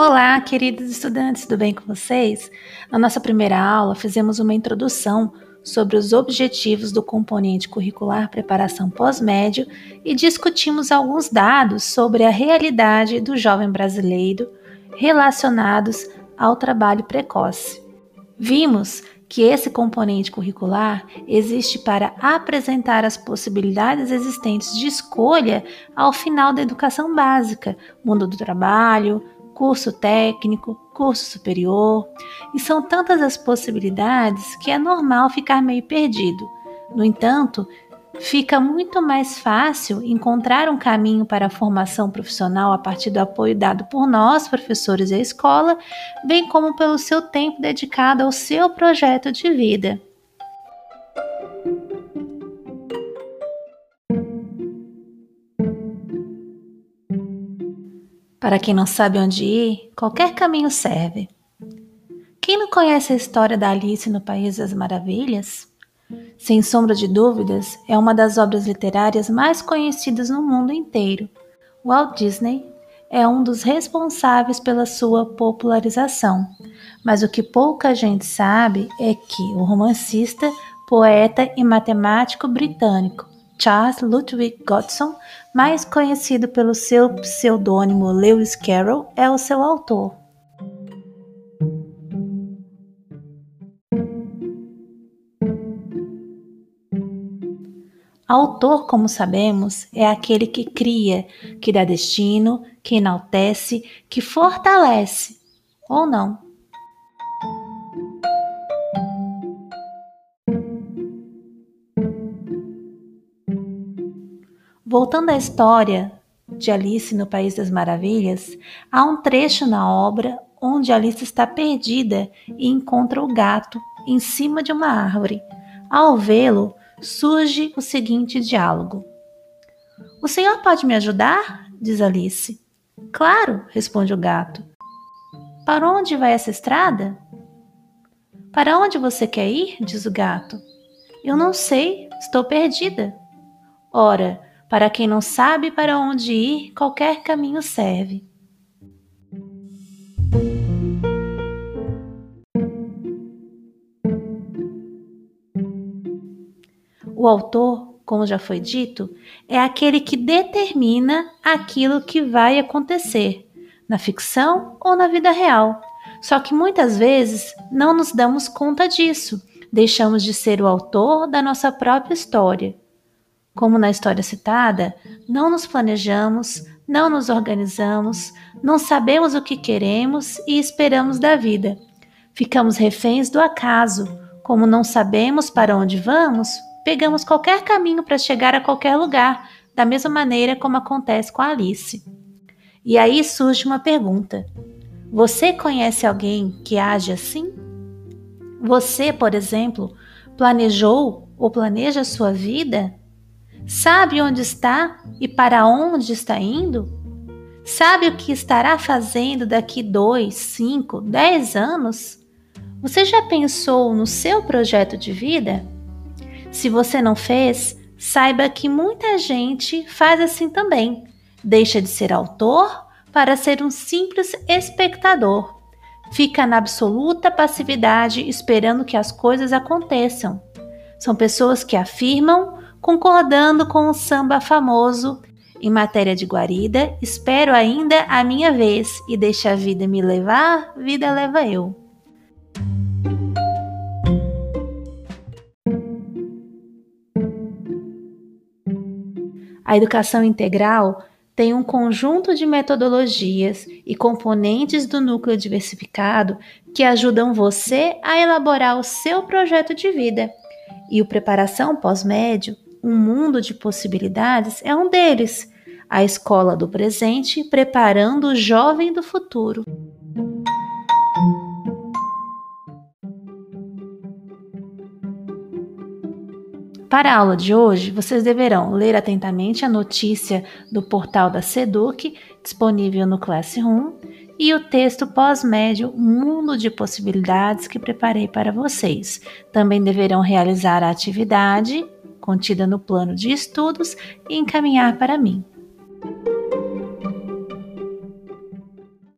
Olá, queridos estudantes, tudo bem com vocês? Na nossa primeira aula, fizemos uma introdução sobre os objetivos do componente curricular preparação pós-médio e discutimos alguns dados sobre a realidade do jovem brasileiro relacionados ao trabalho precoce. Vimos que esse componente curricular existe para apresentar as possibilidades existentes de escolha ao final da educação básica, mundo do trabalho, curso técnico, curso superior, e são tantas as possibilidades que é normal ficar meio perdido. No entanto, fica muito mais fácil encontrar um caminho para a formação profissional a partir do apoio dado por nós, professores e a escola, bem como pelo seu tempo dedicado ao seu projeto de vida. Para quem não sabe onde ir, qualquer caminho serve. Quem não conhece a história da Alice no País das Maravilhas? Sem sombra de dúvidas, é uma das obras literárias mais conhecidas no mundo inteiro. Walt Disney é um dos responsáveis pela sua popularização, mas o que pouca gente sabe é que o romancista, poeta e matemático britânico Charles Ludwig Godson, mais conhecido pelo seu pseudônimo Lewis Carroll, é o seu autor. Autor, como sabemos, é aquele que cria, que dá destino, que enaltece, que fortalece, ou não. Voltando à história de Alice no País das Maravilhas, há um trecho na obra onde Alice está perdida e encontra o gato em cima de uma árvore. Ao vê-lo, surge o seguinte diálogo: O senhor pode me ajudar? diz Alice. Claro, responde o gato. Para onde vai essa estrada? Para onde você quer ir? diz o gato. Eu não sei, estou perdida. Ora, para quem não sabe para onde ir, qualquer caminho serve. O autor, como já foi dito, é aquele que determina aquilo que vai acontecer, na ficção ou na vida real. Só que muitas vezes não nos damos conta disso, deixamos de ser o autor da nossa própria história. Como na história citada, não nos planejamos, não nos organizamos, não sabemos o que queremos e esperamos da vida. Ficamos reféns do acaso. Como não sabemos para onde vamos, pegamos qualquer caminho para chegar a qualquer lugar, da mesma maneira como acontece com a Alice. E aí surge uma pergunta: Você conhece alguém que age assim? Você, por exemplo, planejou ou planeja sua vida? Sabe onde está e para onde está indo? Sabe o que estará fazendo daqui dois, cinco, dez anos? Você já pensou no seu projeto de vida? Se você não fez, saiba que muita gente faz assim também. Deixa de ser autor para ser um simples espectador. Fica na absoluta passividade esperando que as coisas aconteçam. São pessoas que afirmam, concordando com o samba famoso em matéria de guarida, espero ainda a minha vez e deixa a vida me levar, vida leva eu. A educação integral tem um conjunto de metodologias e componentes do núcleo diversificado que ajudam você a elaborar o seu projeto de vida. E o preparação pós-médio, um mundo de possibilidades, é um deles. A escola do presente preparando o jovem do futuro. Para a aula de hoje, vocês deverão ler atentamente a notícia do portal da SEDUC, disponível no Classroom, e o texto pós-médio Mundo de Possibilidades que preparei para vocês. Também deverão realizar a atividade contida no plano de estudos e encaminhar para mim.